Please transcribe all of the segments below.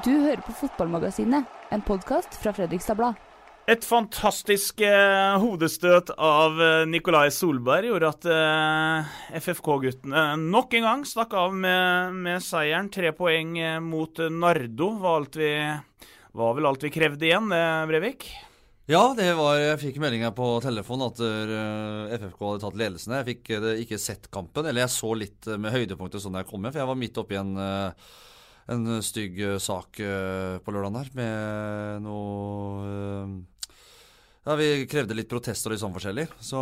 Du hører på Fotballmagasinet, en podkast fra Fredrikstad Blad. Et fantastisk eh, hodestøt av eh, Nikolai Solberg gjorde at eh, FFK-guttene nok en gang stakk av med, med seieren. Tre poeng eh, mot eh, Nardo var, alt vi, var vel alt vi krevde igjen, det, Brevik? Ja, det var, jeg fikk meldinga på telefonen at uh, FFK hadde tatt ledelsen. Jeg fikk uh, ikke sett kampen, eller jeg så litt uh, med høydepunktet sånn jeg kom med, for jeg var midt oppi en eh, en stygg eh, sak eh, på lørdagen her med noe eh, Ja, vi krevde litt protester og litt sånn forskjellig, så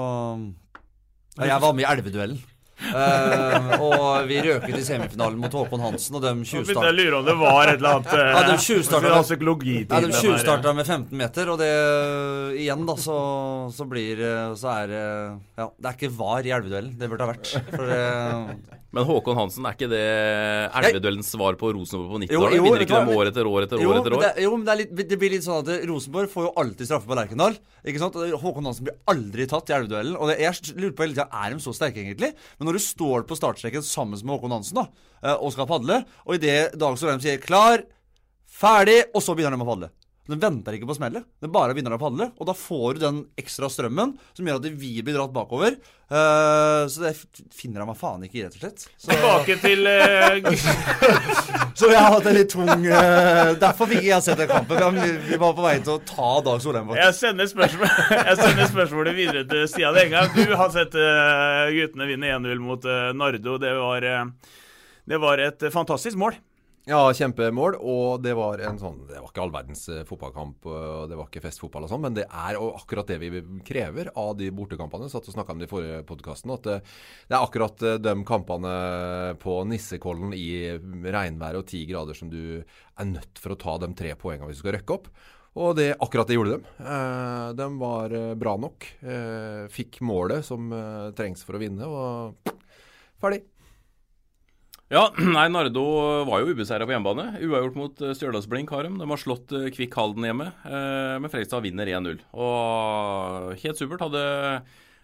ja, Jeg var med i Elveduellen. uh, og vi røket i semifinalen mot Håkon Hansen, og de begynte jeg lurer tjuvstarta lure om det var et eller annet uh, Ja, de til ja, med 15 meter, og det igjen, da, så, så blir Så er det Ja, det er ikke var i elveduellen. Det burde ha vært. For det Men Håkon Hansen, er ikke det elveduellens svar på Rosenborg på 90-tallet? Vinner ikke dem år etter år etter jo, år etter men år? det, jo, men det, er litt, det blir litt sånn at Rosenborg får jo alltid straffe på Lerkendal. Ikke sant? Håkon Hansen blir aldri tatt i elveduellen. Og det, jeg lurer på hele tida er de så sterke, egentlig? Men når du står på startstreken sammen med Håkon Hansen da, eh, og skal padle, og idet Dag Solheim sier 'klar', 'ferdig', og så begynner de å padle. De venter ikke på smellet. Det bare begynner å padle. Og da får du den ekstra strømmen som gjør at vi blir dratt bakover. Uh, så det finner jeg meg faen ikke i, rett og slett. Så, Tilbake til uh... så jeg har hatt en litt tung uh, Derfor fikk jeg sett den kampen. Vi vi var på vei til å ta Dag Solheim. Jeg sender, spørsmål, jeg sender spørsmålet videre til Stian Enga. Du har sett eh, guttene vinne 1-0 mot eh, Nardo. Det var, eh, det var et fantastisk mål. Ja, kjempemål. Og det var en sånn Det var ikke all verdens eh, fotballkamp, og det var ikke festfotball og sånn, men det er akkurat det vi krever av de bortekampene. Satt og snakka om det i forrige podkasten. At det, det er akkurat eh, de kampene på Nissekollen i regnvær og ti grader som du er nødt for å ta de tre poengene hvis du skal røkke opp. Og det, akkurat det gjorde de. Eh, de var eh, bra nok. Eh, fikk målet som eh, trengs for å vinne, og ferdig. Ja, nei, Nardo var jo ubeseira på hjemmebane. Uavgjort mot eh, Stjørdalsblink har de. De har slått eh, Kvikk Halden hjemme, eh, men Fredrikstad vinner 1-0. Og helt supert. Hadde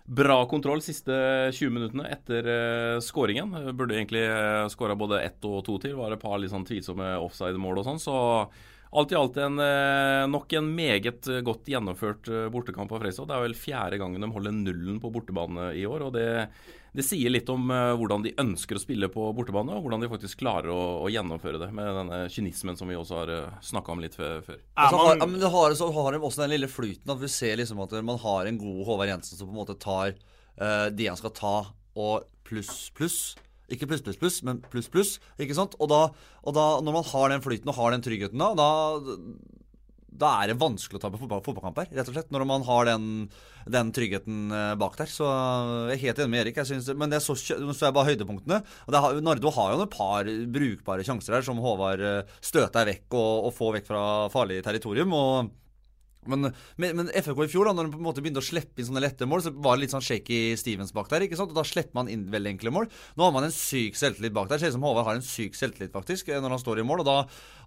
bra kontroll siste 20 minuttene etter skåringen. Burde egentlig skåra både ett og to til. Var et par litt sånn tvilsomme offside-mål og sånn. Så alt i alt en, nok en meget godt gjennomført bortekamp av Fredrikstad. Det er vel fjerde gangen de holder nullen på bortebane i år. og det, det sier litt om eh, hvordan de ønsker å spille på bortebane, og hvordan de faktisk klarer å, å gjennomføre det med denne kynismen som vi også har uh, snakka om litt før. før. Altså, har, ja, men det har, så har de også den lille flyten at vi ser liksom at man har en god Håvard Jensen som på en måte tar uh, det han skal ta, og pluss, pluss. Ikke pluss, pluss, pluss, men pluss, pluss. Ikke sant? Og da, og da, når man har den flyten og har den tryggheten, da, da, da er det vanskelig å ta på fotball, fotballkamper, rett og slett. Når man har den, den tryggheten eh, bak der. Så jeg er helt enig med Erik. Jeg synes, men jeg så, så er bare høydepunktene. Og det har, Nardo har jo et par brukbare sjanser her, som Håvard eh, støter vekk og, og får vekk fra farlig territorium. og men, men, men FFK i fjor, da når de på en måte begynte å slippe inn sånne lette mål, så var det litt sånn shaky Stevens bak der. ikke sant? Og Da slipper man inn veldig enkle mål. Nå har man en syk selvtillit bak der. Ser ut som Håvard har en syk selvtillit faktisk når han står i mål. Og da,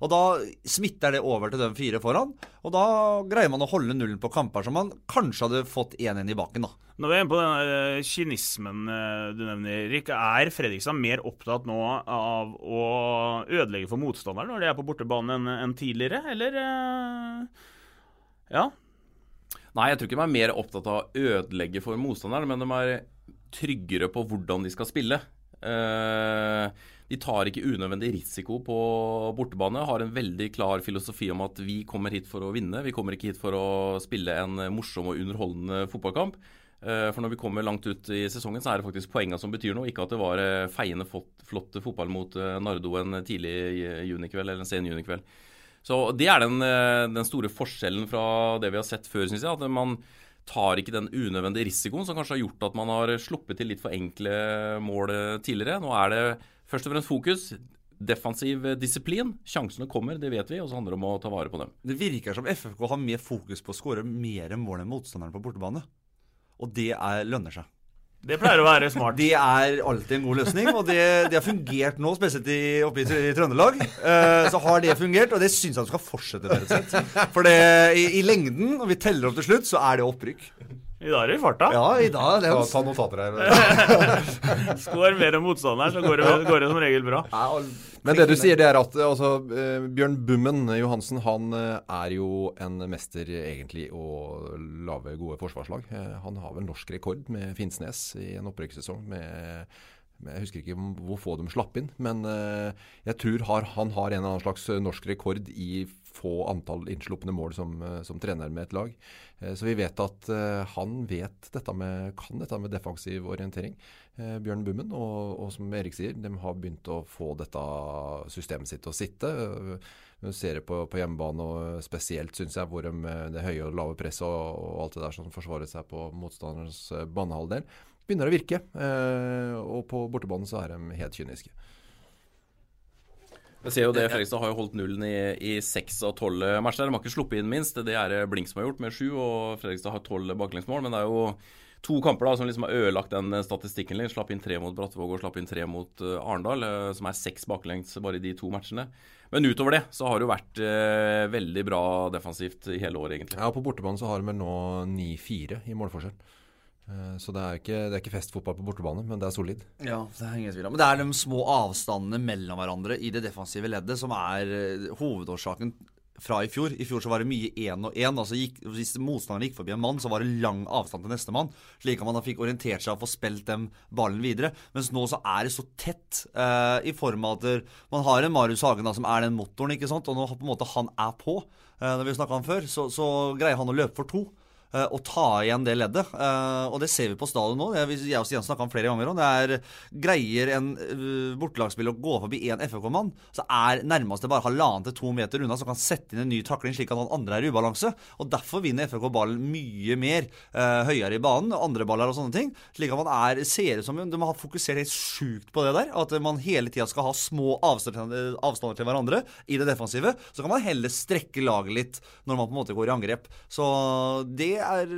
og da smitter det over til de fire foran. Og da greier man å holde nullen på kamper som man kanskje hadde fått 1-1 i baken. da. Når vi er inne på denne kynismen eh, du nevner, Rik, er Fredrikstad mer opptatt nå av å ødelegge for motstanderen når de er på bortebane enn tidligere, eller eh, Ja. Nei, jeg tror ikke de er mer opptatt av å ødelegge for motstanderen, men de er tryggere på hvordan de skal spille. Eh, De tar ikke unødvendig risiko på bortebane. Har en veldig klar filosofi om at vi kommer hit for å vinne. Vi kommer ikke hit for å spille en morsom og underholdende fotballkamp. Eh, for når vi kommer langt ut i sesongen, så er det faktisk poengene som betyr noe. Ikke at det var eh, feiende flott, fotball mot Nardo en tidlig junikveld eller en sen junikveld. Så det er den, den, store forskjellen fra det vi har sett før, syns jeg. At man tar ikke den unødvendige risikoen som kanskje har gjort at man har sluppet til litt for enkle mål tidligere. Nå er det først og fremst fokus. Defensiv disiplin. Sjansene kommer, det vet vi, og så handler det om å ta vare på dem. Det virker som FFK har mer fokus på å skåre mer mål enn motstanderen på bortebane. Og det er, lønner seg. Det pleier å være smart. Det er alltid en god løsning, og det, det har fungert nå, spesielt i, oppe i, i Trøndelag. Uh, så har det fungert, og det syns jeg du skal fortsette med. For det, i, i, lengden, når vi teller opp til slutt, så er det opprykk. I dag er det i farta. Ja, i dag Det Ta, ta notater her. Skår mer enn motstanderen, så går det, går det som regel bra. Men det du sier, det er at altså, uh, Bjørn Bummen Johansen han uh, er jo en mester egentlig å lage gode forsvarslag. Uh, han har vel norsk rekord med Finnsnes i en opprykkssesong med jeg husker ikke hvor få de slapp inn, men jeg tror har, han har en eller annen slags norsk rekord i få antall innslupne mål som, som trener med et lag. Eh, så vi vet at eh, han vet dette med, kan dette med defensiv orientering, eh, Bjørn Bummen. Og, og, som Erik sier, de har begynt å få dette systemet sitt å sitte. Du ser det på, på hjemmebane, og spesielt syns jeg hvor de det høye og lave presset og, og, alt det der som forsvarer seg på motstanderens banehalvdel, begynner å virke. Og på bortebane så er de helt kyniske. Jeg ser jo det, Fredrikstad har jo holdt nullen i seks av tolv matcher. De har ikke sluppet inn minst. Det er Blink som har gjort, med sju. Og Fredrikstad har tolv baklengsmål. Men det er jo to kamper da som liksom har ødelagt den statistikken litt. Slapp inn tre mot Brattvåg og slapp inn tre mot Arendal, som er seks baklengs bare i de to matchene. Men utover det så har det jo vært eh, veldig bra defensivt i hele året, egentlig. Ja, på bortebane så har de vel nå 9-4 i målforskjell. Eh, så det er, ikke, det er ikke festfotball på bortebane, men det er solid. Ja, det er ingen tvil om. Men det er de små avstandene mellom hverandre i det defensive leddet som er eh, hovedårsaken fra i fjor. I fjor så var det mye én og én. Altså hvis motstanderen gikk forbi en mann, så var det lang avstand til nestemann. Slik at man da fikk orientert seg og få spilt den ballen videre. Mens nå så er det så tett uh, i form av at man har en Marius Hagen da, som er den motoren, ikke sant. Og nå på en måte han er på, uh, når vi snakka om før, så, så greier han å løpe for to. Eh, å ta igjen det leddet. Eh, og det ser vi på stadion nå. Jeg og Stian snakka om flere ganger. om det er Greier en uh, bortelagsspiller å gå forbi én FFK-mann, så er nærmeste bare halvannen til to meter unna, som kan sette inn en ny takling slik at han andre er i ubalanse. Og Derfor vinner FFK ballen mye mer høyere i banen, andre baller og sånne ting. Slik at man er, ser ut som de har fokusert helt sjukt på det der. At man hele tida skal ha små avstander til hverandre i det defensive. Så kan man heller strekke laget litt når man på en måte går i angrep. Så det er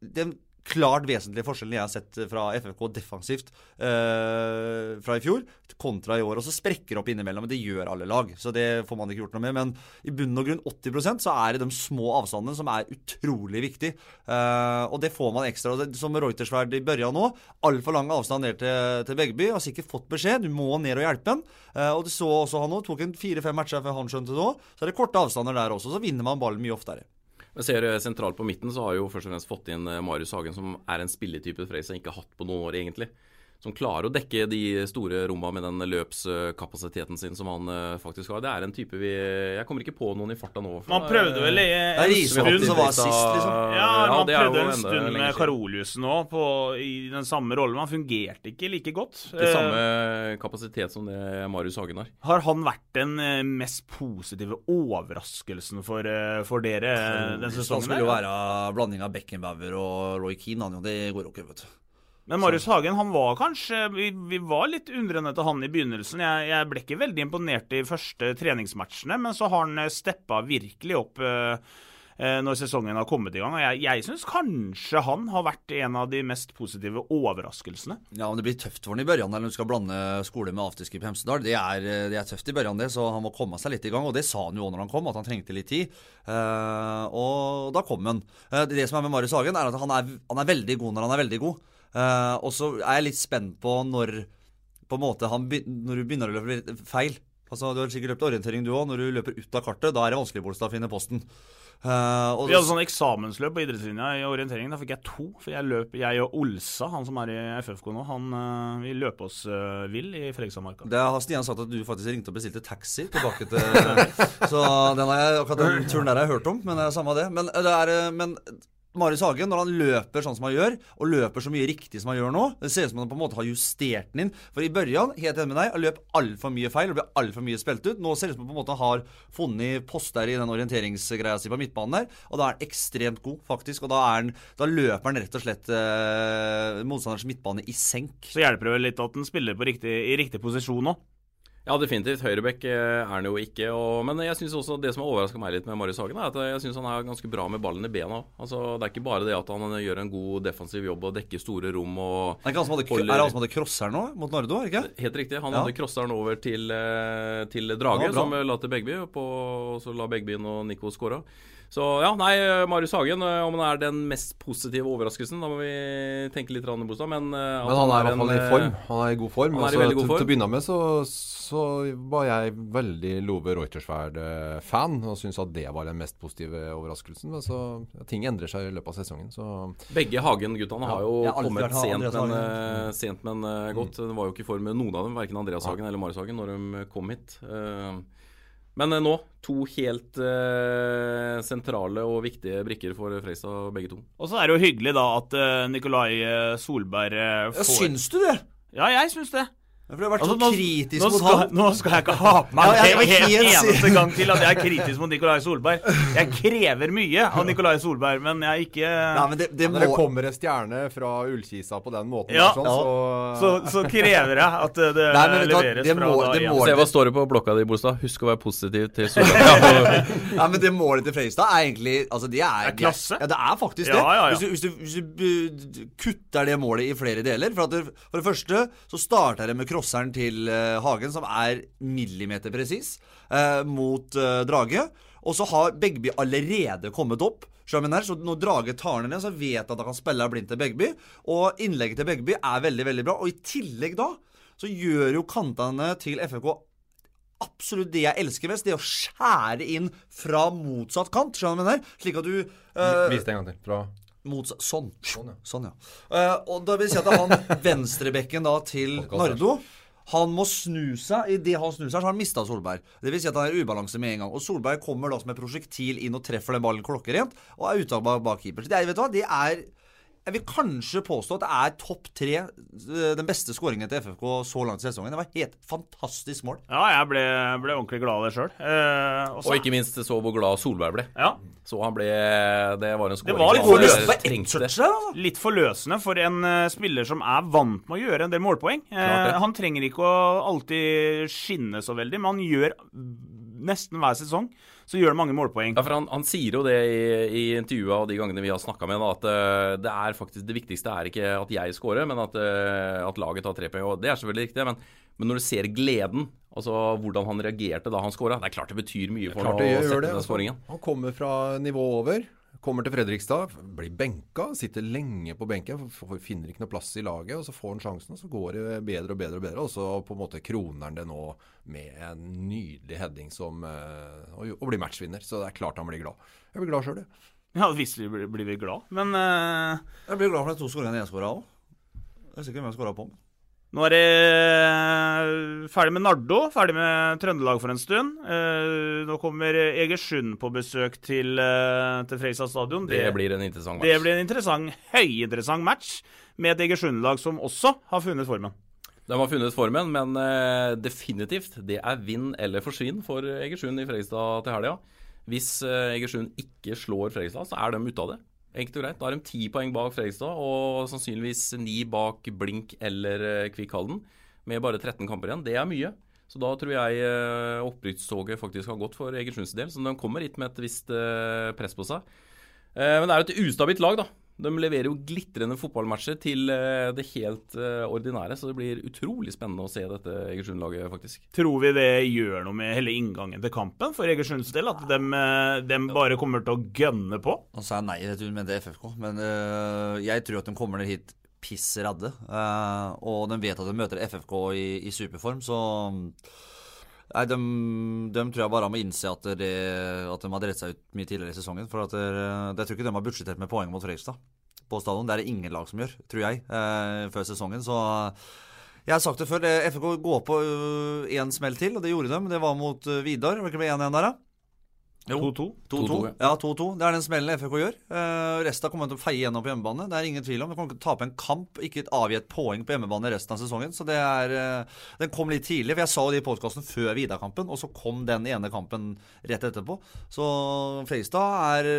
den klart vesentlige forskjellen jeg har sett fra FFK defensivt eh, fra i fjor kontra i år. Og så sprekker det opp innimellom, men det gjør alle lag. Så det får man ikke gjort noe med. Men i bunn og grunn 80% så er det de små avstandene som er utrolig viktig. Eh, og det får man ekstra. Som Reutersverd i børja nå. Altfor lang avstand ned til, til Begby. Har sikkert fått beskjed. Du må ned og hjelpe ham. Eh, og det så også han nå. Tok en fire-fem matcher før han skjønte det òg. Så er det korte avstander der også. Så vinner man ballen mye oftere. Jeg ser eh, Sentralt på midten så har jo først og fremst fått inn eh, Marius Hagen, som er en spilletype Freisa ikke har hatt på noen år, egentlig som klarer å dekke de store romma med den løpskapasiteten sin som han uh, faktisk har. Det er en type vi Jeg kommer ikke på noen i farta nå. For, man prøvde vel i en stund som var sist, liksom. Ja, ja man prøvde en stund med Karoliussen òg, i den samme rollen. Han fungerte ikke like godt. Til samme kapasitet som det Marius Hagen har. Har han vært den eh, mest positive overraskelsen for, eh, for dere den sesongen? Han skulle jo være blanding av Beckenbauer og Roy Keane. Det går jo ikke, vet du. Men Marius Hagen han var kanskje vi, vi, var litt undrende til han i begynnelsen. Jeg, jeg, ble ikke veldig imponert de første treningsmatchene, men så har han eh, steppa virkelig opp eh, eh, når sesongen har kommet i gang. Og jeg, jeg syns kanskje han har vært en av de mest positive overraskelsene. Ja, men Det blir tøft for han i børjan når du skal blande skole med afterski på Hemsedal. Det er, det er tøft i børjan, det, så han må komme seg litt i gang. Og det sa han jo når han kom, at han trengte litt tid. Uh, og da kom han. Uh, det som er med Marius Hagen, er at han er, han er veldig god når han er veldig god. Uh, og så er jeg litt spent på når på en måte han, når du begynner å løpe feil. Altså, Du har sikkert løpt orientering du òg. Når du løper ut av kartet, da er det vanskelig å finne posten. Uh, Vi hadde sånn eksamensløp på idrettslinja i orientering. Da fikk jeg to. For jeg løp, jeg og Olsa, han som er i FFK nå, han, uh, vi løp oss uh, vill i Fredrikstadmarka. det har Stian sagt at du faktisk ringte og bestilte taxi tilbake til Så den har jeg, akkurat den turen der har jeg hørt om, men det er samme det. Men, det er, men Marius Hagen, når han løper sånn som han gjør, og løper så mye riktig som han gjør nå Det ser ut som han på en måte har justert den inn. For i børjan, helt enig med deg, han løp altfor mye feil og ble altfor mye spilt ut. Nå ser det ut som han på en måte har funnet poster i den orienteringsgreia si på midtbanen der, og da er han ekstremt god, faktisk. Og da, han, da løper han rett og slett eh, motstanders midtbane i senk. Så hjelper det vel litt at han spiller riktig, i riktig posisjon òg. Ja, definitivt. Høyrebekk eh, er han jo ikke. Og, men jeg synes også det som har overraska meg litt med Marius Hagen, er at jeg syns han er ganske bra med ballen i bena. Altså, det er ikke bare det at han gjør en god defensiv jobb og dekker store rom og Er det han som hadde, er det han som hadde crosser nå mot Nardo? ikke? Helt riktig. Han Ja. hadde crosseren over til, eh, til Drage, som la til Begby. på- Og så la Begby inn og Nico skåra. Så ja, nei, Marius Hagen, eh, om han er den mest positive overraskelsen, da må vi tenke litt grann, Bostad. Men, eh, Men han er i hvert fall i eh, form. Han er i god form. Han er i Altså, veldig god form. til å begynne med så, så var jeg veldig Love Reutersverd-fan og syntes at det var den mest positive overraskelsen. Men så ja, ting endrer seg i løpet av sesongen, så Begge Hagen-guttene har jo ja, kommet sent, men, eh, sent, men eh, godt. Det var jo ikke i form med noen av dem, verken Andreas Hagen eller Marius Hagen, når de kom hit. Eh, men eh, nå to helt eh, sentrale og viktige brikker for Freistad, begge to. Og så er det jo hyggelig da at eh, Nikolai eh, Solberg eh, Ja, får syns du det? Ja, jeg syns det. For du har vært Altså, så kritisk nå mot skal, han. Nå skal jeg ikke ha på meg Ja, jeg en eneste gang til at jeg er kritisk mot Nikolai Solberg. Jeg krever mye av Nikolai Solberg, men jeg er ikke Nei, men det, det Når det kommer en stjerne fra Ullkisa på den måten, Ja. sånn, så, så, så krever jeg at det Nei, men leveres det må- én. må- Se hva står det på blokka di, Bolstad. Husk å være positiv til Solberg. Ja, men det målet til Freistad er egentlig Altså, det er, Det er klasse. Ja, det er faktisk det. ja, ja. Hvis, du, hvis, du, hvis du kutter det målet i flere deler For, at det, for det første så starter det med crosseren til uh, Hagen, som er millimeterpresis, uh, mot uh, Drage. Og så har Begby allerede kommet opp. hva? Så når Drage tar den ned, så vet han at han kan spille blindt til Begby. Og innlegget til Begby er veldig, veldig bra. Og i tillegg da så gjør jo kantene til FFK absolutt det jeg elsker mest. Det å skjære inn fra motsatt kant. Skjønner du hva jeg mener? Slik at du eh, Vis det en gang til. Fra motsatt, Sånn. Sånn, ja. Sånn, ja. Uh, og da vil si at han venstrebekken da til Nardo han må snu seg. Idet han snur seg, så har han mista Solberg. Det vil si at han er i ubalanse med en gang. Og Solberg kommer da som et prosjektil inn og treffer den ballen klokkerent, og er ute bak, bak keeper. Det er, vet du hva, det er jeg vil kanskje påstå at det er topp tre eh, den beste skåringen til FFK så langt i sesongen. Det var helt fantastisk mål. Ja, jeg ble, ble ordentlig glad av det sjøl. Eh, og ikke minst så hvor glad Solberg ble. ja, Så han ble Det var en Det skåring. var litt forløsende. eh, Det var trengte det. altså. litt forløsende for en uh, spiller som er vant med å gjøre en del målpoeng. Eh, han trenger ikke å alltid skinne så veldig, men han gjør nesten hver sesong så gjør han mange målpoeng. Ja, for han, han sier jo det i, i intervjuet og de gangene vi har snakka med ham, at uh, det er faktisk det viktigste er ikke at jeg scorer, men at, uh, at laget tar tre poeng. Og det er selvfølgelig riktig, men, men når du ser gleden, altså hvordan han reagerte da han scora Det er klart det betyr mye for ham å sette den skåringen. scoringen. Han kommer fra nivået over. Kommer til Fredrikstad, blir benka, sitter lenge på benken, finner ikke noe plass i laget. og Så får han sjansen, og så går det bedre og bedre og bedre. Og så på en måte kroner han det nå med en nydelig heading som, eh, og, og blir matchvinner. Så det er klart han blir glad. Jeg blir glad sjøl, jeg. Ja, visst blir blir vi glad, men uh... Jeg blir glad for de to skåringene jeg skåra òg. Jeg er sikker på hvem jeg skåra på. Nå er det eh, ferdig med Nardo, ferdig med Trøndelag for en stund. Eh, nå kommer Egersund på besøk til, uh, til Freistad stadion. Det blir en interessant match. det blir en interessant, høyinteressant match med et Egersund-lag som også har funnet formen. De har funnet formen, men eh, definitivt, det er vinn eller forsvinn for Egersund i Fredrikstad til helga. Hvis eh, Egersund ikke slår Fredrikstad, så er de ute av det. Enkelt og greit. Da har de ti poeng bak Fredrikstad, og sannsynligvis ni bak Blink eller eh, Kvikk Halden. Med bare 13 kamper igjen. Det er mye. Så da tror jeg eh, opprykkstoget faktisk har gått for Egersunds del. Så de kommer hit med et visst eh, press på seg. Men det er jo et ustabilt lag, da. De leverer jo glitrende fotballmatcher til eh, det helt eh, ordinære, så det blir utrolig spennende å se dette Egersund-laget, faktisk. Tror vi det gjør noe med hele inngangen til kampen for Egersunds del? At de, bare kommer til å gønne på? Han sa nei til hun mente FFK, men øh, jeg tror at de kommer ned hit piss radde. øh, og de vet at de møter FFK i, i superform, så Nei, de, de tror jeg bare må innse at, det, at de har drevet seg ut mye tidligere i sesongen. For at det, jeg tror ikke de har budsjettert med poeng mot Fredrikstad på stadion. Det er det ingen lag som gjør, tror jeg, eh, før sesongen. Så jeg har sagt det før. FK går på én smell til, og det gjorde de. Det var mot eh, Vidar. Var det ikke 1-1 der, da? 2-2. 2-2. Ja, 2-2. Det er den smellen FK gjør. Uh, resten kommer til å feie gjennom på hjemmebane. Det er ingen tvil om. Vi kommer til å tape en kamp, ikke et avgi et poeng på hjemmebane resten av sesongen. Så det er uh, Den kom litt tidlig, for jeg sa jo det i podkasten før Vidar-kampen, og så kom den ene kampen rett etterpå. Så Freistad er,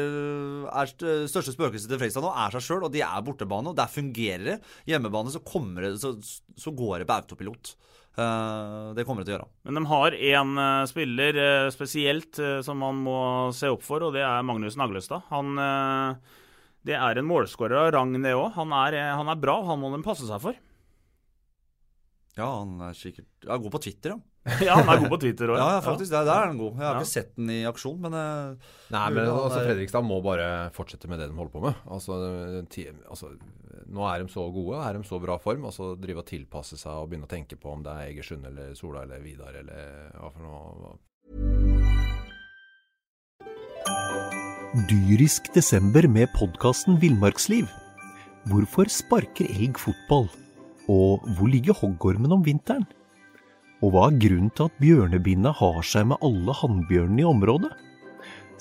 er største spøkelset til Freistad nå er seg sjøl, og de er bortebane, og der fungerer det. Hjemmebane så kommer det Så, så går det på autopilot. Uh, det kommer det til å gjøre. Men de har én eh, spiller eh, spesielt eh, som man må se opp for, og det er Magnus Naglestad. Han eh, Det er en målskårer av rang, det òg. Han, eh, han er bra, han må de passe seg for. Ja, han er sikkert ja, god på Twitter, ja. Ja, han er god på Twitter òg. Ja, ja, faktisk. Der, der er han god. Jeg har Ja. ikke sett den i aksjon, men eh, Nei, men altså, Fredrikstad må bare fortsette med det de holder på med. Altså, team, altså, nå er de så gode, er de så bra form. Altså, drive og tilpasse seg og begynne å tenke på om det er Egersund eller Sola eller Vidar eller hva for noe. Dyrisk desember med podkasten Villmarksliv. Hvorfor sparker elg fotball? Og hvor ligger hoggormen om vinteren? Og hva er grunnen til at bjørnebinna har seg med alle hannbjørnene i området?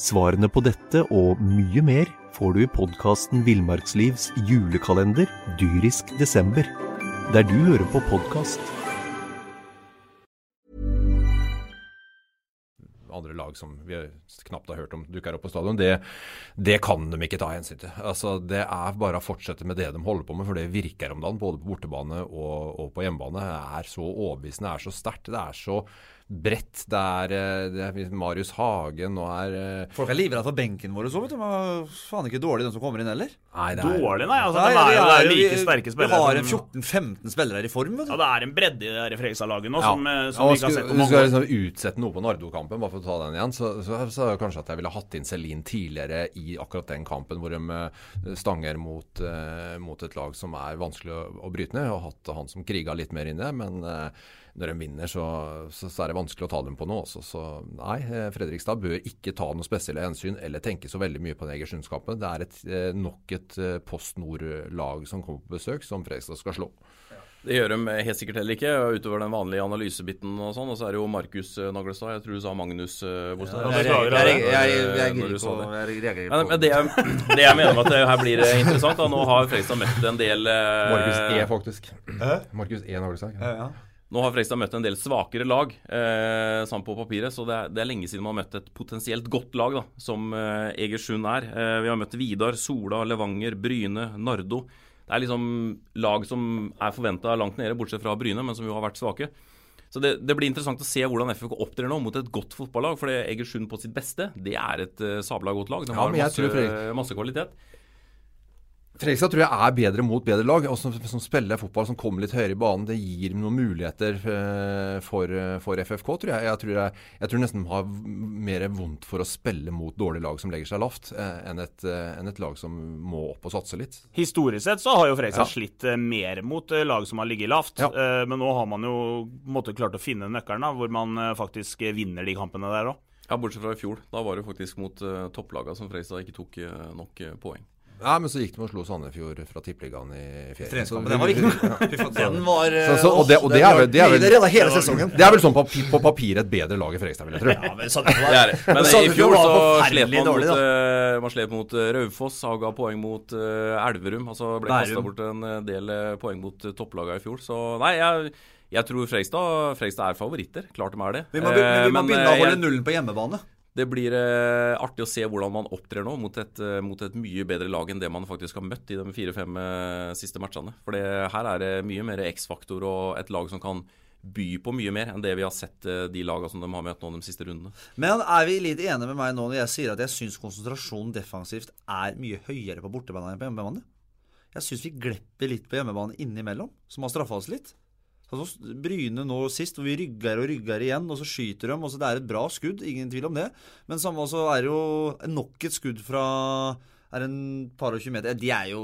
Svarene på dette og mye mer får du i podkasten Villmarkslivs julekalender Dyrisk desember, der du hører på podkast. Andre lag som vi knapt har hørt om dukker opp på stadion, det, det kan de ikke ta hensyn til. Altså, det er bare å fortsette med det de holder på med, for det virker om dagen, både på bortebane og, og på hjemmebane. Det er så overbevisende, det er så sterkt, det er så bredt. Det er, eh, det er Marius Hagen og er eh, Folk er livredde for benken vår og så, vet du. Men er faen ikke dårlig den som kommer inn heller. Nei, det er, Dårlig, nei. Altså, Nei, de er jo vi det er vi- like sterke Vi har en 14-15 spillere her i form, vet du. Ja, det er en bredde i det Fredrikstad-laget nå Ja. som, eh, som Ja, vi ikke har sett på mange mange skal jeg liksom utsette noe på Nardo-kampen, bare for å ta den igjen, så, så, så er det kanskje at jeg ville hatt inn Selin tidligere i akkurat den kampen hvor de stanger mot, uh, mot et lag som er vanskelig å, å bryte ned, og hatt han som kriga litt mer inn i det. Men eh, når de vinner, så, så, så er det vanskelig å ta dem på noe også. Så nei, eh, Fredrikstad bør ikke ta noe spesielle hensyn eller tenke så veldig mye på den Egersundskampen. Det er et, eh, nok et eh, Post Nord-lag som kommer på besøk, som Fredrikstad skal slå. Det gjør de helt sikkert heller ikke, utover den vanlige analysebiten og sånn. Og så er det jo Markus Naglestad. Jeg tror du sa Magnus Bostad. Ja, Jeg reagerer på det. Men, det, jeg, det jeg mener med at det her blir interessant da, Nå har Fredrikstad møtt en del Markus E, faktisk. Markus E. Naglestad. Ja, ja. Nå har Fredrikstad møtt en del svakere lag eh, sammen på papiret, så det er, det er lenge siden man har møtt et potensielt godt lag, da, som eh, Egersund er. Eh, vi har møtt Vidar, Sola, Levanger, Bryne, Nardo. Det er liksom lag som er forventa langt nede, bortsett fra Bryne, men som jo har vært svake. Så det, det blir interessant å se hvordan FFK opptrer nå mot et godt fotballag. For Egersund på sitt beste, det er et uh, sabla godt lag. De Ja, har masse, masse kvalitet. Fredrikstad tror jeg er bedre mot bedre lag. og som, som spiller fotball som kommer litt høyere i banen. Det gir noen muligheter eh, for, eh, for FFK, tror jeg. Jeg tror, jeg, jeg tror nesten de har mer vondt for å spille mot dårlige lag som legger seg lavt, eh, enn, et, enn et lag som må opp og satse litt. Historisk sett så har jo Fredrikstad Ja. slitt mer mot lag som har ligget lavt. Ja. Men nå har man jo måtte klart å finne nøkkelen, da, hvor man faktisk vinner de kampene der òg. Ja, Bortsett fra i fjor. Da var det faktisk mot uh, topplaga som Fredrikstad ikke tok nok poeng. Ja, men så gikk de og slo Sandefjord fra Tippeligaen i ferien. Treningskampen, Så- den var viktig. Fy Den var Så, så, og det, og det er vel, det er vel Det hele sesongen. Det er vel sånn på, på papir et bedre lag i Fredrikstad, vil jeg tro. Ja, men Sandefjord Det var- det. Men i fjor så slet man dårlig, mot, eh, man slet mot eh, Raufoss. Haga poeng mot uh, Elverum. Altså ble kasta bort en eh, del eh, poeng mot uh, topplaga i fjor. Så nei, jeg, jeg tror Fredrikstad, Fredrikstad er favoritter. Klart de er det. Vi må, Eh, vi må men, begynne å eh, holde jeg- nullen på hjemmebane. Det blir eh, artig å se hvordan man opptrer nå mot et, eh, mot et mye bedre lag enn det man faktisk har møtt i de fire-fem eh, siste matchene. For her er det mye mer X-faktor og et lag som kan by på mye mer enn det vi har sett eh, de lagene som de har møtt nå de siste rundene. Men er vi litt enige med meg nå når jeg sier at jeg syns konsentrasjonen defensivt er mye høyere på bortebane enn på hjemmebane? Jeg syns vi glepper litt på hjemmebane innimellom, som har straffa oss litt. Sånn som Bryne nå sist, hvor vi rygger og rygger igjen, og så skyter de. og så Det er et bra skudd, ingen tvil om det. Men samme også er det jo nok et skudd fra er en par og 20 meter. De er jo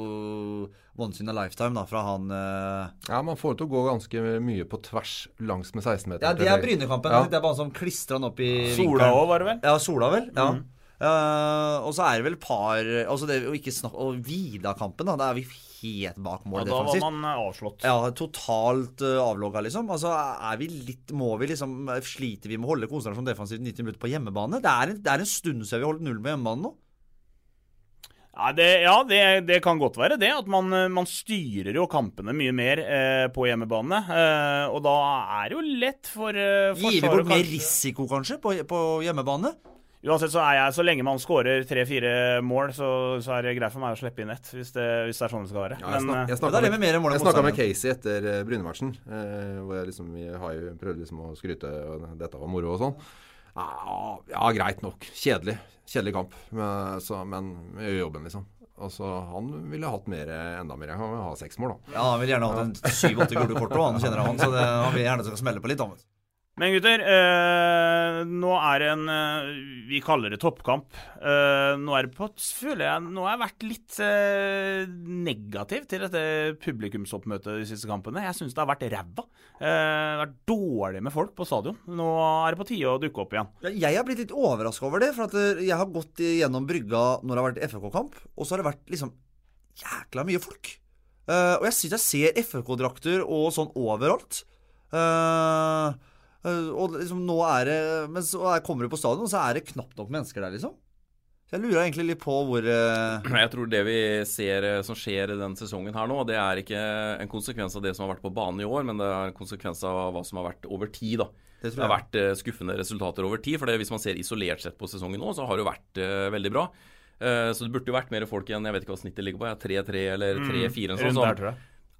once in a lifetime, da, fra han uh... Ja, man får til å gå ganske mye på tvers langs med 16-meter. Ja, det er Brynekampen. Ja. Det er bare han som klistrer han opp i Sola òg, var det vel? Ja, Sola vel. Ja. Mm. Uh, og så er det vel par Altså det å ikke snakk Og Vida-kampen, da. Da er vi helt bak mål Ja, mål da var man eh, avslått. Ja, totalt uh, avlogga, liksom. Altså, er vi litt Må vi liksom Sliter vi med å holde konsentrasjon defensivt 90 minutter på hjemmebane? Det er en, det er en stund siden vi har holdt null med hjemmebane nå. Ja, det, ja det, det kan godt være det. At man, eh, man styrer jo kampene mye mer eh, på hjemmebane. Eh, og da er det jo lett for eh, Gir vi bort mer risiko, kanskje, på, på hjemmebane? Uansett så er jeg, så lenge man skårer tre-fire mål, så, så er det greit for meg å slippe inn ett. Hvis det, hvis det er sånn det skal være. Ja, jeg Men, snak- eh, jeg snakka er det med, med mer mål enn jeg snakket med. Casey etter uh, Bryne-matchen. eh, hvor jeg liksom vi har jo prøvd liksom å skryte og dette var moro og sånn. Ja, ja, greit nok. Kjedelig. Kjedelig kamp. Men, så, men vi gjør jobben, liksom. Altså, han ville hatt mer, enda mer. Han vil ha seks mål, da. Ja, Han vil gjerne ha en syv-åtte gule kort òg, han kjenner han. Så det, han vil gjerne skal smelle på litt. Han. Men gutter, eh, nå er det en eh, Vi kaller det toppkamp. Eh, nå er det på Føler jeg Nå har jeg vært litt eh, negativ til dette publikumsoppmøtet de siste kampene. Jeg syns det har vært ræva. Eh, vært dårlig med folk på stadion. Nå er det på tide å dukke opp igjen. Jeg har blitt litt overraska over det. For eh, jeg har gått gjennom brygga når det har vært FFK-kamp, og så har det vært liksom jækla mye folk. Eh, og jeg syns jeg ser FFK-drakter og sånn overalt. Eh, og liksom nå er det Men så er- kommer du på stadion, og så er det knapt nok mennesker der, liksom. Så jeg lurer egentlig litt på hvor eh, Jeg tror det vi ser eh, som skjer i den sesongen her nå, det er ikke en konsekvens av det som har vært på banen i år, men det er en konsekvens av hva som har vært over tid. da. Det Det, har vært eh, skuffende resultater over tid. for det, Hvis man ser isolert sett på sesongen nå, så har det jo vært eh, veldig bra. Eh, så det burde jo vært mer folk igjen. Jeg vet ikke hva snittet ligger på. ja, 3-3 eller 3-4. Mm. noe Rundt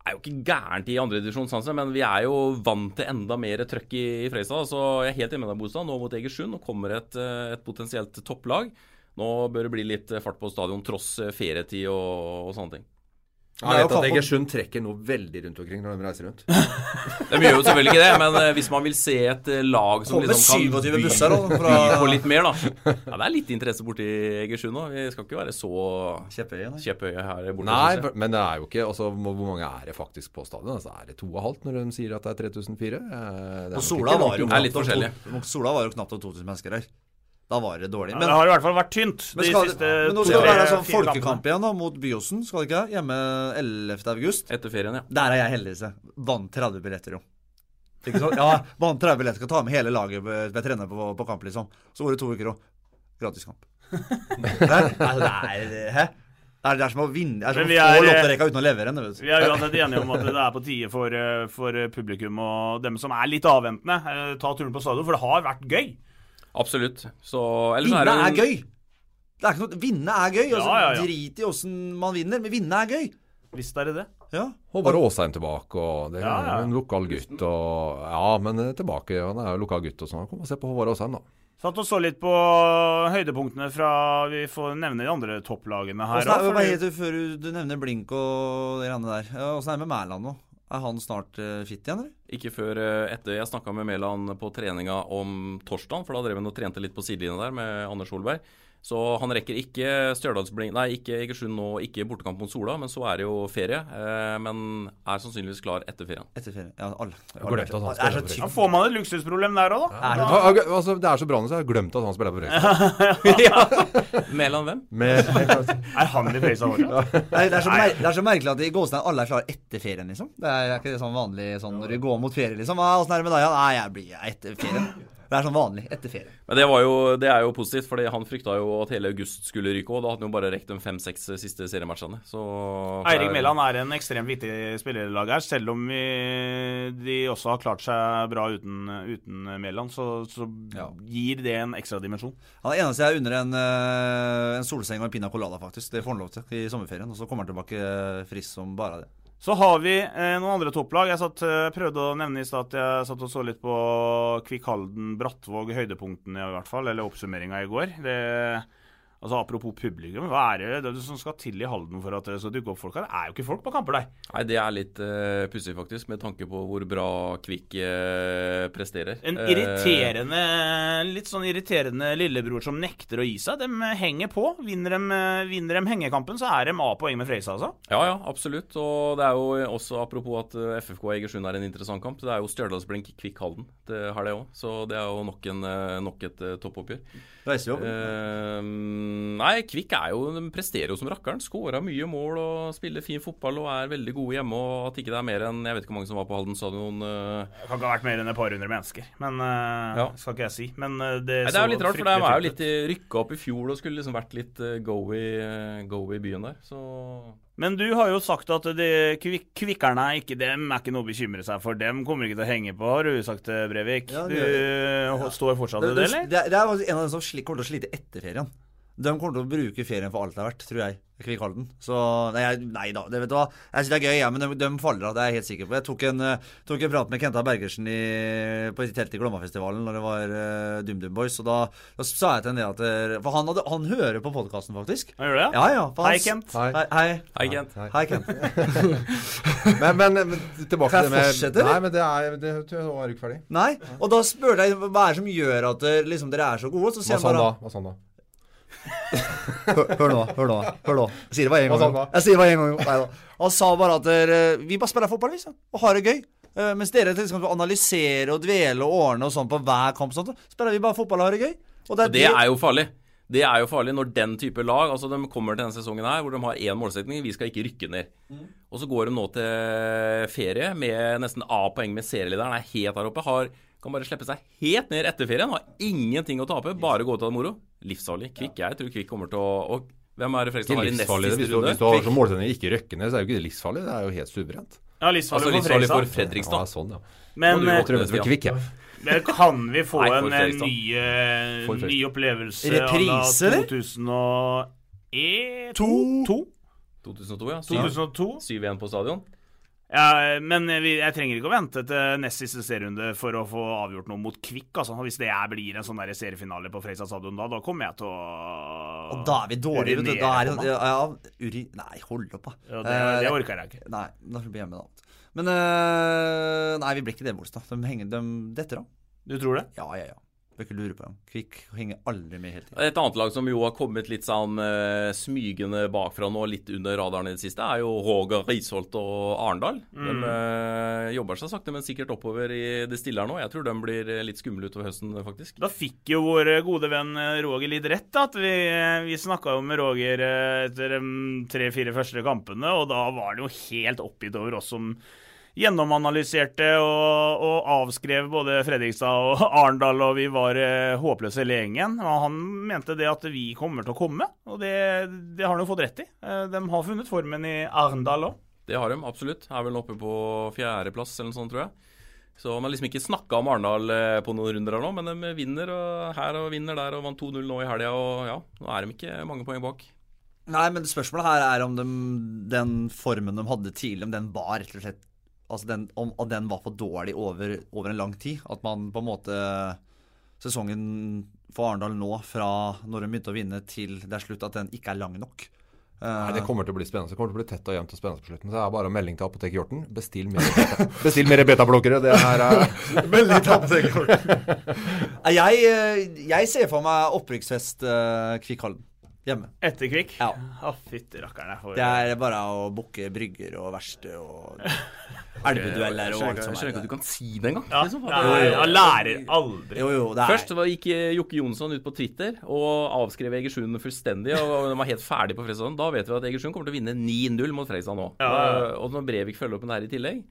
er jo ikke gærent i andredivisjon, sånn men vi er jo vant til enda mer trøkk i, i Fredrikstad. Så jeg er helt enig med deg, Bostad. Nå mot Egersund nå kommer et, eh, et potensielt topplag. Nå bør det bli litt fart på stadion tross ferietid og, og sånne ting. Jeg vet at Egersund trekker noe veldig rundt omkring når de reiser rundt. De gjør jo selvfølgelig ikke det, men eh, hvis man vil se et eh, lag som liksom kan by, busser da, fra by på litt mer, da. Ja, det er litt interesse borti Egersund nå. Vi skal ikke være så Kjepphøye. her borte. Nei, men det er jo ikke altså, Hvor mange er det faktisk på stadion? Altså, er det to og halvt når de sier at det er 3004? Eh, det er Sola var jo Det er litt knapt forskjellig. to- Sola var jo knapt 2000 mennesker her. Da var det dårlig. Ja, Men, det har i hvert fall vært tynt men, de skal, siste men nå skal det være sånn folkekamp igjen da, mot Byåsen, skal det ikke? Hjemme 11. august. Etter ferien, ja. Der er jeg heldigvis Vant 30 billetter, jo. Ikke sant? Ja, vant 30 billetter. Skal ta med hele laget ved ved trener på, på kamp, liksom. Så går det to uker, og gratiskamp. Hæ? Det er? Det er, som å vinne Det er som å få er- lotterekka uten å levere den. Vi er uansett enige om at det er på tide for, eh, for publikum og dem som er litt avventende, eh, ta turen på stadion, for det har vært gøy. Absolutt. Så ellers Vinne er det er gøy! Det er ikke noe, Vinne er gøy. Altså, Ja, ja, ja. Drit i åssen man vinner, men vinne er gøy. Visst er det det. Ja. Håvard Aasheim tilbake, og det er Ja, ja. en lokal gutt. Og, ja, men eh, tilbake. Han er jo lokal gutt og sånn. Kom og se på Håvard Aasheim, da. Satt og så litt på høydepunktene fra Vi får nevne de andre topplagene her er òg. hva heter det før du, du nevner Blink og de greiene der? Åssen er det med Mæland nå? Er han snart eh, fit igjen, eller? ikke før eh, etter jeg snakka med Mæland på treninga om torsdag, for da drev han og trente litt på sidelinja der med Anders Solberg. Så han rekker ikke Stjørdalsblink Nei, ikke Egersund nå, ikke bortekamp mot Sola, men så er det jo ferie. Eh, men er sannsynligvis klar etter ferien. Etter ferien, Ja, alle. har glemt at han Det er så spiller på typisk. Da får man et luksusproblem der òg, da. Ja, det- Ja, ja, altså, det er så bra nå, så jeg har glemt at han spiller på Fredrikstad. Mæland hvem? Med- Er han i Fredrikstad? Nei, det, er så mer, det er så merkelig at i Gåstein alle er klare etter ferien, liksom. Det er, er ikke det sånn vanlig sånn når du går mot ferie, liksom? «Ah, Åssen er det med deg? Nei, jeg blir etter ferien. Det er sånn vanlig etter ferie. Men det, var jo, det er jo positivt, fordi han frykta jo at hele august skulle ryke òg. Da hadde han jo bare rekt de fem-seks siste seriematchene. Så Eirik Mæland er en ekstremt viktig spiller i laget her, selv om vi, de også har klart seg bra uten, uten Mæland. Så, så Ja. gir det en ekstra dimensjon. Han er eneste jeg er under en, eh, en solseng og en pina colada, faktisk. Det får han lov til i sommerferien. Og så kommer han tilbake frisk som bare det. Så har vi eh, noen andre topplag. Jeg satt, eh, prøvde å nevne i stad at jeg satt og så litt på Kvikkhalden, Brattvåg, høydepunktene i hvert fall, eller oppsummeringa i går. Det Altså Apropos publikum, hva er det, det som skal til i Halden for at det skal dukke opp folk her? Det er jo ikke folk på kamper der. Nei, det er litt uh, pussig, faktisk, med tanke på hvor bra Kvikk uh, presterer. En irriterende, uh, litt sånn irriterende lillebror som nekter å gi seg. De henger på. Vinner de, vinner de hengekampen, så er de A-poeng med Freisa, altså. Ja, ja, absolutt. Og det er jo også apropos at eh, FFK Egersund er en interessant kamp. Det er jo Stjørdalsblink Kvikk Halden. Det har det òg. Så det er jo nok, en, eh, nok et eh, toppoppgjør. Reisejobb? Uh, nei, Kvikk er jo, de presterer jo som rakkeren. Skåra mye mål og spiller fin fotball og er veldig gode hjemme. Og at ikke det er mer enn Jeg vet ikke hvor mange som var på Halden stadion. Uh, Det kan ikke ha vært mer enn et par hundre mennesker, men uh, Ja. skal ikke jeg si. Men eh, det, Nei, det er jo litt rart, for de er jo litt rykka opp i fjor og skulle liksom vært litt go i, go i byen der. Så Men du har jo sagt at de kvik kvikkerne er ikke dem er ikke noe å bekymre seg for. Dem kommer ikke til å henge på, har du sagt, Brevik. Ja, du eh, står fortsatt i det, eller? det, det er en av dem som kommer til å slite etter ferien. De kommer til å bruke ferien for alt det er verdt, tror jeg. Kvikk Halden. Så nei, nei da, det vet du hva. Jeg syns det er gøy, ja, men de, de faller av, det er jeg helt sikker på. Jeg tok en, uh, tok en prat med Kenta Bergersen i, på et telt i Glommafestivalen når det var uh, DumDum Boys, og da, da sa jeg til henne at eh, For han, hadde, han hører på podkasten, faktisk. Han gjør det? Ja, ja. for Hei, Kent. Hei. Hei, hei. Hei, Kent. Hei, Kent. Men, men, men tilbake til det med fortsette. Nei, men det er det, det var ikke ferdig. Nei. Og da spurte jeg hva er det som gjør at eh, liksom, dere er så gode. Så sier Hva sa han bare da? Hva sa han da? Hør, hør nå, hør nå. hør nå Jeg sier det bare en gang. Jeg sier det bare en gang. Nei da. Han sa bare at dere, vi bare spiller fotball, liksom, og har det gøy. Eh, mens dere liksom analyserer analysere og dvele og ordne og sånn på hver kamp, og sånt, så spiller vi bare fotball og har det gøy. Og Og det er jo farlig. Det er jo farlig når den type lag altså De kommer til denne sesongen her hvor de har én målsetning vi skal ikke rykke ned. Og så går de nå til ferie med nesten A-poeng med serielederen. Er helt der oppe. Har, kan bare slippe seg helt ned etter ferien. Har ingenting å tape. Bare gå til det moro. Livsfarlig. Kvikk. Jeg tror Kvikk kommer til å og hvem er det Fredrikstad har i nest siste Hvis runde? hvis du har som målsetning ikke røkke ned, så er jo ikke det livsfarlig. Det er jo helt suverent. Ja, livsfarlig Altså for livsfarlig for Fredrikstad. Ja, sånn, ja. Men, du eh, vet vel Kvikk, ja. Men kan vi få Nei, for en eh, ny, eh, For ny opplevelse Reprise, eller? 2002? 2002, ja. 2002? 7-1 på stadion. Ja, men jeg trenger ikke å vente til nest siste serierunde for å få avgjort noe mot Kvikk. Altså. Hvis det er, blir en sånn der seriefinale på Freisa stadion, da, da kommer jeg til å Og da er vi dårlige, vet du. Da er det ja, uri, Nei, hold opp, da. Ja, det, det Eh, orker jeg ikke. Nei, da får vi hjemme, da. Men eh, Nei, vi blir ikke det, Bolstad. De henger de detter av. Du tror det? Ja, ja, ja. Bør ikke lure på dem. Kvikk henger aldri med hele tiden. Et annet lag som jo har kommet litt sånn uh, smygende bakfra nå, litt under radaren i det siste, er jo Roger Risholt og Arendal. De uh, jobber seg sakte, men sikkert oppover i det stille her nå. Jeg tror de blir eh, litt skumle utover høsten, faktisk. Da fikk jo vår gode venn eh, Roger litt rett. da, At vi, vi snakka jo med Roger eh, etter de tre-fire første kampene, og da var han jo helt oppgitt over oss som gjennomanalyserte og, og avskrev både Fredrikstad og Arendal, og vi var eh, håpløse hele gjengen. Og han mente det at vi kommer til å komme, og det, det har han jo fått rett i. Eh, De har funnet formen i Arendal òg. Det har de absolutt. Er vel oppe på fjerdeplass eller noe sånt, tror jeg. Så man har liksom ikke snakka om Arendal eh, på noen runder her nå, men de vinner og her og vinner der og vant 2-0 nå i helga, og ja, nå er de ikke mange poeng bak. Nei, men spørsmålet her er om de, den formen de hadde tidlig, om den var rett og slett Altså den, om at den var for dårlig over, over en lang tid. At man på en måte Sesongen for Arendal nå, fra når de begynte å vinne til det er slutt, at den ikke er lang nok. Eh, Nei, Det kommer til å bli spennende. Det kommer til å bli tett og jevnt og spennende på slutten. Så det er bare melding til Apotek Hjorten. Bestill mer beta- Bestill mer betablokkere. Det her er Melding til Apotek Hjorten. jeg, eh, jeg ser for meg opprykksfest uh, Kvikk Halden. Hjemme. Etter Kvikk? Ja. Å, fytti rakkeren. jeg Det er bare å booke brygger og verste og elvedueller og alt Jeg som skjønner ikke at er. du kan si det engang. Ja, liksom. nei, jeg lærer aldri. Jo, jo, det er Først gikk eh, Jokke Jonsson ut på Twitter og avskrev Egersund fullstendig. og De var helt ferdig på Fredrikstad. Da vet vi at Egersund kommer til å vinne 9-0 mot Fredrikstad nå. Ja, ja, ja. Og når Brevik følger opp med det her i tillegg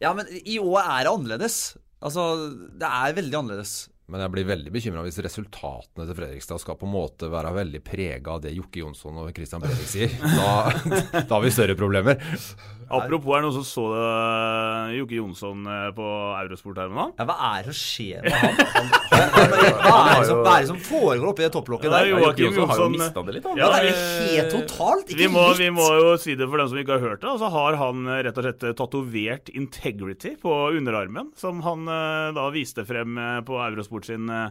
Ja, men i år er det annerledes. Altså, det er veldig annerledes. Men jeg blir veldig bekymra hvis resultatene til Fredrikstad skal på en måte være veldig prega av det Jokke Jonsson og Christian Bredvik sier. Da, da har vi større problemer. Apropos, er det noen som så det, Jokke Jonsson eh, på Eurosport her om dagen? Ja, hva er det som skjer med han? han, han, han hva, er som, hva er det som foregår oppi det topplokket Ja, der? Joakim Jonsson har jo mista det litt, han. Ja, det er eh, jo helt totalt. Ikke vi må, litt. vi må jo si det for dem som ikke har hørt det. Altså har han eh, rett og slett eh, tatovert 'integrity' på underarmen, som han eh, da viste frem eh, på Eurosport sin eh,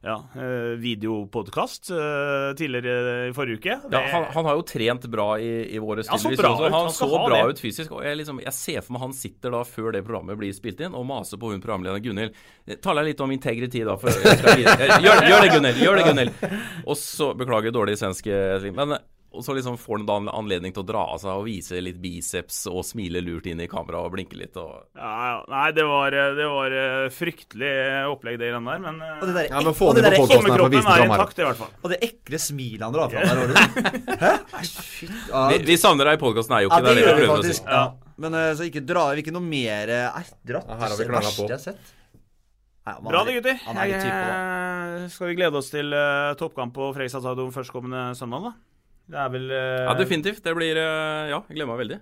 ja, eh, videopodkast eh, tidligere i forrige uke. Ja, han, han har jo trent bra i, i våre Ja, bra også. Han, Han så bra det. ut fysisk. Og jeg, liksom, jeg ser for meg han sitter da før det programmet blir spilt inn og maser på hun programlederen Gunhild. Taler litt om integrity, da. For skal. Gjør, gjør det, Gunhild. Gjør det, Gunhild. Og så Beklager dårlig svensk, eh, men og så liksom får han da en anledning til å dra av seg og vise litt biceps og smile lurt inn i kamera og blinke litt. Og... Ja, ja. Nei, det var, eh, det var eh, fryktelig opplegg, det greiene der, men eh, Og det der, Ja, men få og det der på podcasten her for å vise sommerkroppen er intakt, i hvert fall. Og det ekle smilet han drar fra der. Hæ? Nei, shit. Ja, Vi, vi savner deg i podkasten, er jo ja, det, det det. vi prøver å si. Ja. Men eh, så ikke dra Ikke noe mer eh, Nei, dratt. Ja, her har vi det klanga verste på. jeg har sett. Nei, Bra det, gutter. Er type. Eh, Skal vi glede oss til uh, toppkamp på Fredrikstad stadion førstkommende søndag, da? Det er vel eh, Ja, definitivt. Det blir eh, Ja, jeg gleder meg veldig.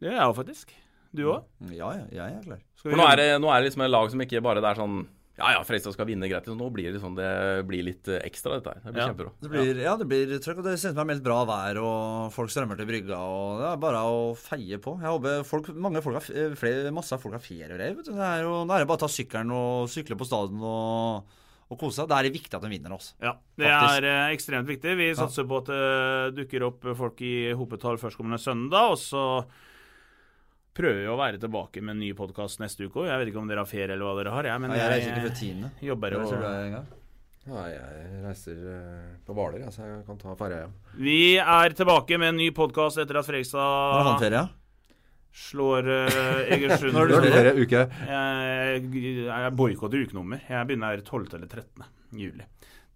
Det er jeg jo faktisk. Du òg? Ja, ja, jeg er klar. For nå er det, nå er det liksom et lag som ikke bare det er sånn Ja ja, Fredrikstad skal vinne greit. Så nå blir det liksom Det blir litt eh, ekstra, dette her. Det blir Ja. kjempebra. Det blir, ja, det blir trøkk, og det synes meg meldt bra vær, og folk strømmer til brygga, og det er bare å feie på. Jeg håper folk, mange folk har, f- eh, flere, masse folk har ferie og greier, vet du. Det er jo, nå er det bare å ta sykkelen og sykle på stadion og, og kose seg. Da er det viktig at de vinner, oss. Ja, det Faktisk. er eh, ekstremt viktig. Vi satser på at det dukker opp folk i hopetall førstkommende søndag. Og så prøver vi å være tilbake med en ny podkast neste uke òg. Jeg vet ikke om dere har ferie eller hva dere har, jeg, men Ja, jeg reiser ikke før tiende. jobber og. Nei, jeg reiser eh, på Hvaler, så jeg kan ta ferja hjem. Vi er tilbake med en ny podkast etter at Når har han Fredrikstad ferie? Slår uh, Egersund. Når er det er ferie? Uke? Jeg, jeg boikotter ukenummer. Jeg begynner 12. eller 13. juli.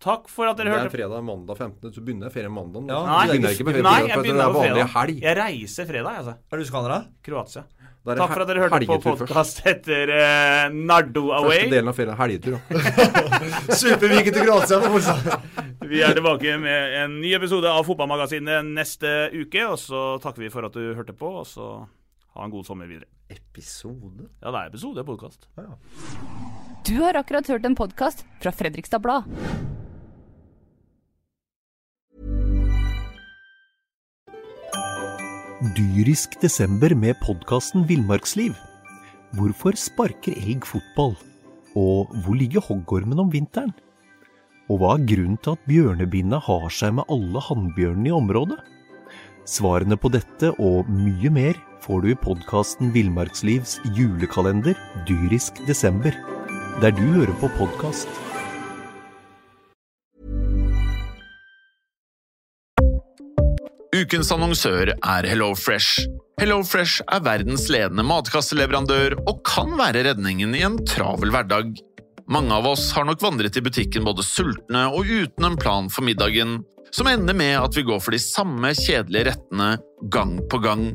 Takk for at dere hørte Det er fredag mandag 15., så begynner jeg ferie mandag. Ja, Nei, du begynner ikke på ferie, nei, jeg begynner er på fredag. helg. Jeg reiser fredag, altså. Er du skandra? Kroatia. Takk for at dere hørte på podkast etter uh, Nardo Away. Første delen av ferien er helgetur. da. Superviken til Kroatia på fortsatt Vi er tilbake med en ny episode av Fotballmagasinet neste uke. Og så takker vi for at du hørte på, og så ha en god sommer videre. Episode? Ja, det er episode, det er podkast. Du har akkurat hørt en podkast fra Fredrikstad Blad. Dyrisk desember med podkasten Villmarksliv. Hvorfor sparker elg fotball? Og hvor ligger hoggormen om vinteren? Og hva er grunnen til at bjørnebinna har seg med alle hannbjørnene i området? Svarene på dette og mye mer får du i podkasten Villmarkslivs julekalender Dyrisk desember, der du hører på podkast. Ukens annonsør er HelloFresh. HelloFresh er verdens ledende matkasseleverandør og kan være redningen i en travel hverdag. Mange av oss har nok vandret i butikken både sultne og uten en plan for middagen, som ender med at vi går for de samme kjedelige rettene gang på gang.